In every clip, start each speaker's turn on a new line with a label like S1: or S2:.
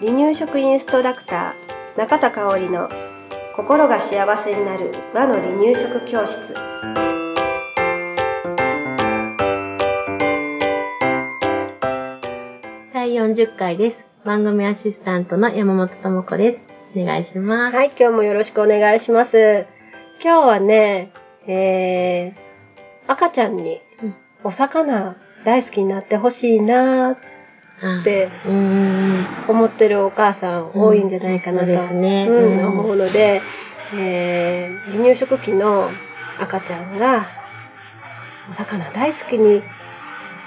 S1: 離乳食インストラクター中田香織の心が幸せになる和の離乳食教室
S2: 第40回です。番組アシスタントの山本智子です。お願いします。
S1: はい今日もよろしくお願いします今日はねえー、赤ちゃんに
S2: うん
S1: お魚大好きになってほしいなって。思ってるお母さん多いんじゃないかなと、
S2: ね。
S1: うん
S2: うん
S1: 思うので、えー離乳食期の赤ちゃんがお魚大好きに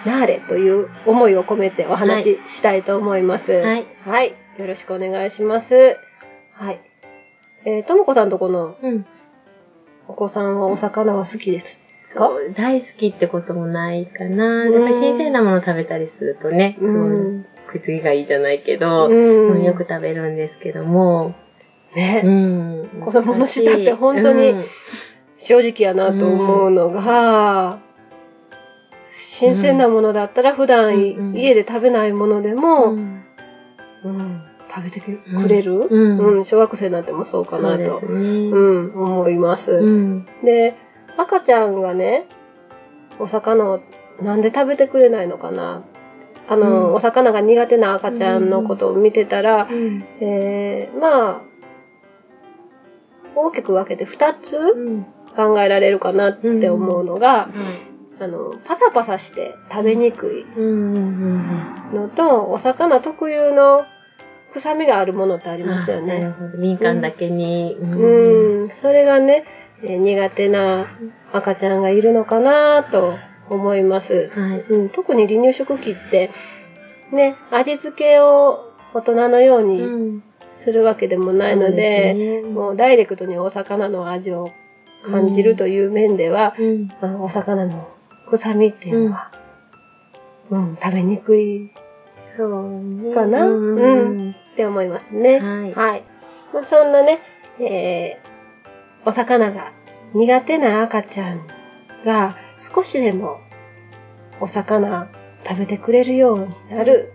S1: なれという思いを込めてお話ししたいと思います。
S2: はい。
S1: はい。よろしくお願いします。はい。えーともこさんとこの
S2: うん。
S1: お子さんはお魚は好きですか？
S2: そう、大好きってこともないかな。やっぱり新鮮なもの食べたりするとね、
S1: う。
S2: そうん食いつぎがいいじゃないけど、
S1: うん。
S2: うんよく食べるんですけども、
S1: ね、
S2: うん。
S1: 子供の舌って本当に
S2: うん。
S1: 正直やなと思うのが、新鮮なものだったら普段家で食べないもので
S2: う
S1: も、
S2: ん。
S1: うん食べてくれる、
S2: うん。
S1: うん。小学生なんてもそうかなと、
S2: そうですね。
S1: うん、思います。
S2: うん。
S1: で、赤ちゃんがね、お魚をなんで食べてくれないのかな。あの、
S2: うん
S1: お魚が苦手な赤ちゃんのことを見てたら、
S2: うん。
S1: えーまあ、大きく分けて2つ
S2: うん。
S1: 考えられるかなって思うのが、
S2: はい。
S1: あの、パサパサして食べにくい
S2: うん。うん。
S1: のと、お魚特有の臭みがあるものってあり
S2: うん。
S1: ますよね。
S2: あなるほど。敏感だけに。う
S1: うん、それがね、えー苦手な赤ちゃんがいるのかなと思います。
S2: はい。
S1: うん、特に離乳食期って、ね、味付けを大人のように
S2: うん。
S1: するわけでもないので、もうダイレクトにお魚の味を感じるという面では、
S2: うん。
S1: あお魚の臭みっていうのは、うん、食べにくい
S2: そうね。
S1: かな？
S2: うん。
S1: うんって思いますね。
S2: はい。
S1: はい。まあ、そんなね、えー、お魚が苦手な赤ちゃんが少しでもお魚食べてくれるようになる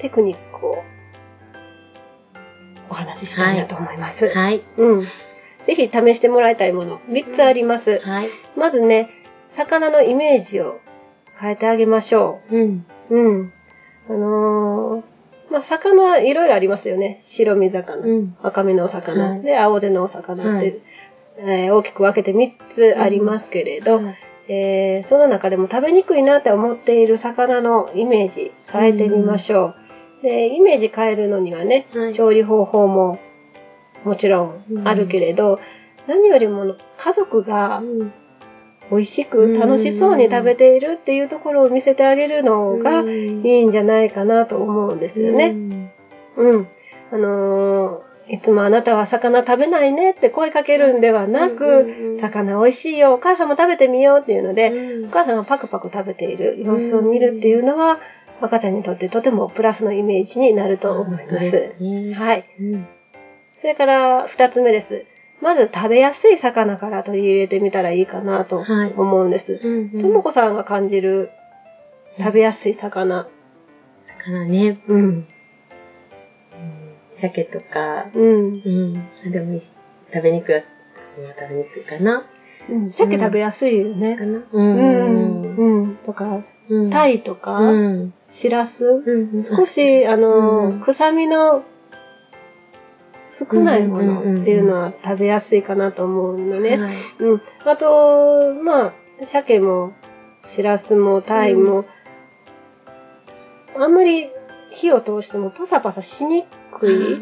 S1: テクニックをお話ししたいなと思います。
S2: はい。
S1: うん。ぜひ試してもらいたいもの3つあります。
S2: はい。
S1: まずね、魚のイメージを変えてあげましょ
S2: うん。
S1: う。うん。あのーまあ、魚いろいろありますよね。白身魚。
S2: うん。
S1: 赤身のお魚、
S2: はい
S1: で、青手のお魚って、
S2: はい
S1: えー大きく分けて3つありますけれど、えーその中でも食べにくいなって思っている魚のイメージ変えてみましょう。で、イメージ変えるのにはね、
S2: はい。
S1: 調理方法ももちろんあるけれど、何よりも家族が
S2: うん
S1: 美味しく楽しそうに食べているっていうところを見せてあげるのがいいんじゃないかなと思うんですよね。
S2: ね。
S1: うん。あのーいつもあなたは魚食べないねって声かけるんではなく、魚美味しいよ、お母さんも食べてみようっていうので、お母さんがパクパク食べている様子を見るっていうのは、赤ちゃんにとってとてもプラスのイメージになると思います。
S2: す。
S1: はい。
S2: うん。
S1: それから二つ目です。まず食べやすい魚から取り入れてみたらいいかなと
S2: はい
S1: 思うんです。
S2: うん。
S1: ともこさんが感じる食べやすい魚。
S2: 魚ね。
S1: うん。
S2: 鮭とか。
S1: うん。
S2: うん。あでも食べにくい。まあ食べにくいかな。
S1: うん。鮭食べやすいよね。
S2: かな。う
S1: うん。うん。とか、
S2: うん。
S1: タイとか、
S2: うん。
S1: シラス、
S2: うん。
S1: 少し、あの、
S2: うん
S1: 臭みの少ないものっていうのは食べやすいかなと思うのね。
S2: はい。
S1: うん。あと、まあ、鮭も、シラスも、タイも、あんまり火を通してもパサパサしにくい？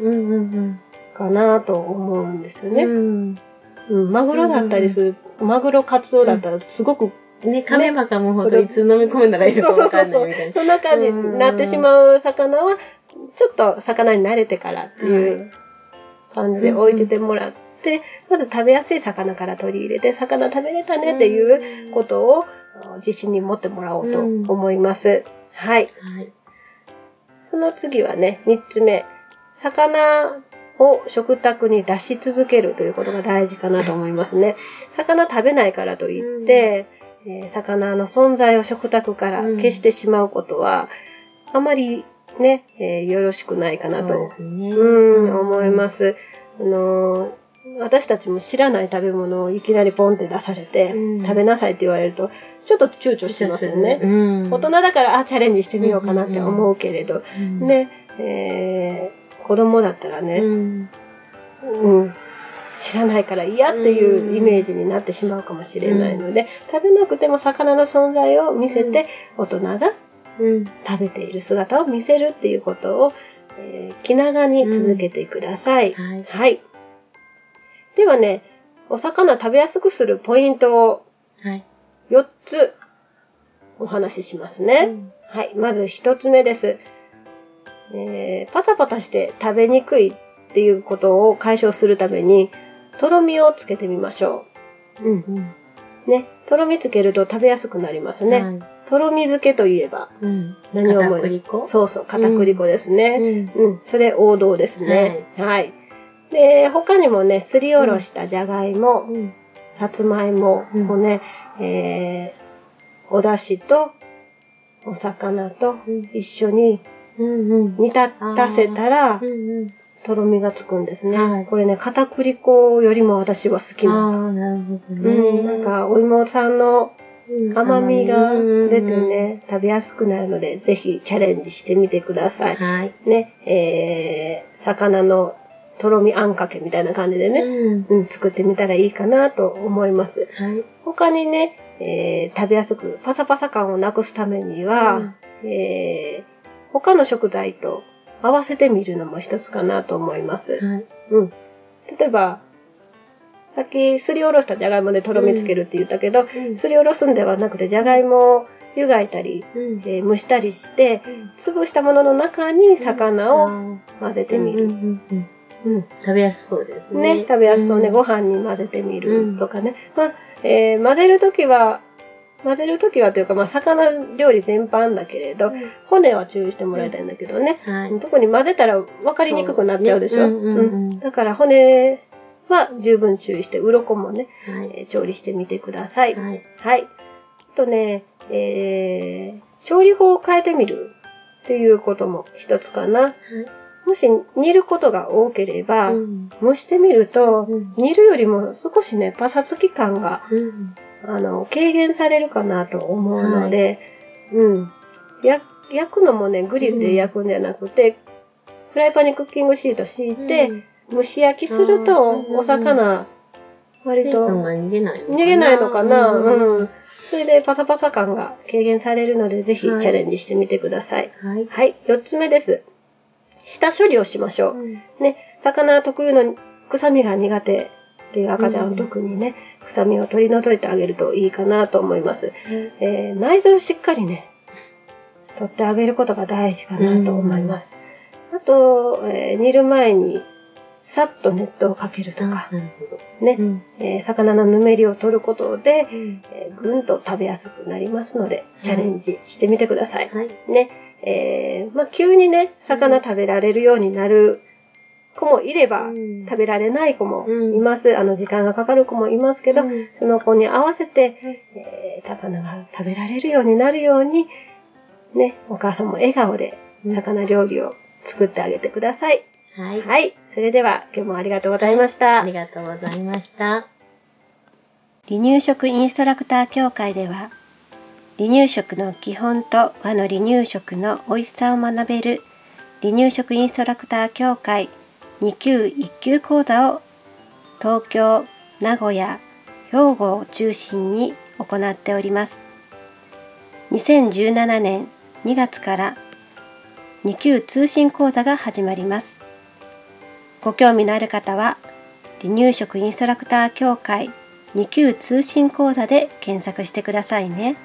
S1: かなと思うんですよ
S2: うん。
S1: ね。
S2: うん。
S1: うん。マグロだったりする、マグロ、カツオだったらすごく
S2: ね、噛めば噛むほどいつ飲み込んだらいいのかわかんないみたいな。
S1: そんな感じになってしまう魚は、ちょっと魚に慣れてからっていう感じで置いててもらって、まず食べやすい魚から取り入れて、魚食べれたねっていうことを自信に持ってもらおうと思います。はい。
S2: はい。
S1: その次はね、三つ目。魚を食卓に出し続けるということが大事かなと思いますね。魚食べないからといって、えー魚の存在を食卓から消してしまうことは、あまりね、えーよろしくないかなと、
S2: そうね。
S1: うん、思います。あのー私たちも知らない食べ物をいきなりポンって出されて、
S2: うん
S1: 食べなさいって言われると、ちょっと躊躇しますよね。
S2: うん。
S1: 大人だから、あ、チャレンジしてみようかなって思うけれど、
S2: うん、
S1: ね、えー子供だったら
S2: う
S1: ね、
S2: ん。
S1: うん、知らないから嫌っていうイメージになってしまうかもしれないので、食べなくても魚の存在を見せて、大人が
S2: うん。
S1: 食べている姿を見せるっていうことを、えー気長に続けてください。
S2: はい。
S1: はい。ではね、お魚食べやすくするポイントを
S2: はい。
S1: 4つお話ししますね。はい。まず1つ目です。えーパサパサして食べにくいっていうことを解消するために、とろみをつけてみましょう。うん。
S2: うん。
S1: ね。とろみつけると食べやすくなりますね。
S2: はい。
S1: とろみ漬けといえば
S2: うん。
S1: 何を思い出す
S2: 片栗粉
S1: そうそう、片栗粉ですね。
S2: うん。
S1: うん、それ王道ですね。はい。で、他にもね、すりおろしたじゃがいも、
S2: うん。
S1: さつまいも
S2: うん
S1: をね、えー、お出汁とお魚と
S2: うん
S1: 一緒に。煮立たせたら
S2: う、ん。うん。
S1: とろみがつくんですね。
S2: はい
S1: これね、片栗粉よりも私は好き
S2: あ
S1: な
S2: なるほどね。
S1: うん、なんか、お芋さんの
S2: うん、
S1: 甘みが出て
S2: うん。
S1: ね、食べやすくなるので、ぜひチャレンジしてみてください。
S2: はい。
S1: ね、えー、魚のとろみあんかけみたいな感じでね、
S2: うん。
S1: うん、作ってみたらいいかなと思います。
S2: はい。
S1: 他にね、えー食べやすくパサパサ感をなくすためには、えー他の食材と合わせてみるのも一つかなと思います。
S2: はい。
S1: うん。例えば、さっきすりおろしたじゃがいもでとろみつけるって言ったけど、
S2: うん
S1: すりおろすんではなくてじゃがいもを湯がいたり、
S2: うん。
S1: えー蒸したりして、潰したものの中に魚を混ぜてみる。
S2: 食べやすそうですね。
S1: ね、食べやすそうね、
S2: ん
S1: ご飯に混ぜてみ
S2: うん
S1: るとかね。まあ、えー混ぜるときは、混ぜるときはというか、まあ、魚料理全般だけれど、骨は注意してもらいたいんだけどね。
S2: はい。
S1: 特に混ぜたら分かりにくくなっちゃうでしょ。
S2: そうねうんうんうん
S1: だから骨は十分注意して、鱗もね、
S2: はい。
S1: えー調理してみてください。
S2: はい。
S1: はい。あとね、えー調理法を変えてみるっていうことも一つかな。もし煮ることが多ければ、
S2: うん
S1: 蒸してみると、
S2: うん
S1: 煮るよりも少しね、パサつき感が、
S2: うん
S1: あの、軽減されるかなと思うので、うん。や焼くのもね、グリルで焼くんじゃなくて、フライパンにクッキングシート敷いて、蒸し焼きすると、お魚、割
S2: 水
S1: と
S2: 分が逃げないのかな
S1: 逃げないのかな、
S2: うん
S1: うん。それでパサパサ感が軽減されるので、ぜひチ
S2: はい
S1: ャレンジしてみてください。
S2: はい。
S1: はい、四つ目です。下処理をしましょう。ね、魚特有の臭みが苦手っていう赤ちゃんは特にね、臭みを取り除いてあげるといいかなと思います。えー内臓をしっかりね、取ってあげることが大事かなと思います。あと、えー煮る前にさっと熱湯をかけると
S2: あ
S1: か、ねえー魚のぬめりを取ることで、
S2: うん
S1: えーぐんと食べやすくなりますので、チャレンジしてみてください。
S2: はい。
S1: ね、えーまあ、急にね、魚食べられるようになる子もいれば、
S2: うん
S1: 食べられない子もいます。あの、時間がかかる子もいますけど、
S2: うん
S1: その子に合わせて、えー魚が食べられるようになるように、ね、お母さんも笑顔で魚料理を作ってあげてください。
S2: はい。
S1: はい。それでは、今日もありがとうございました。
S2: ありがとうございました。
S1: 離乳食インストラクター協会では離乳食の基本と和の離乳食の美味しさを学べる離乳食インストラクター協会2級1級講座を東京、名古屋、兵庫を中心に行っております。2017年2月から2級通信講座が始まります。ご興味のある方は離乳食インストラクター協会2級通信講座で検索してくださいね。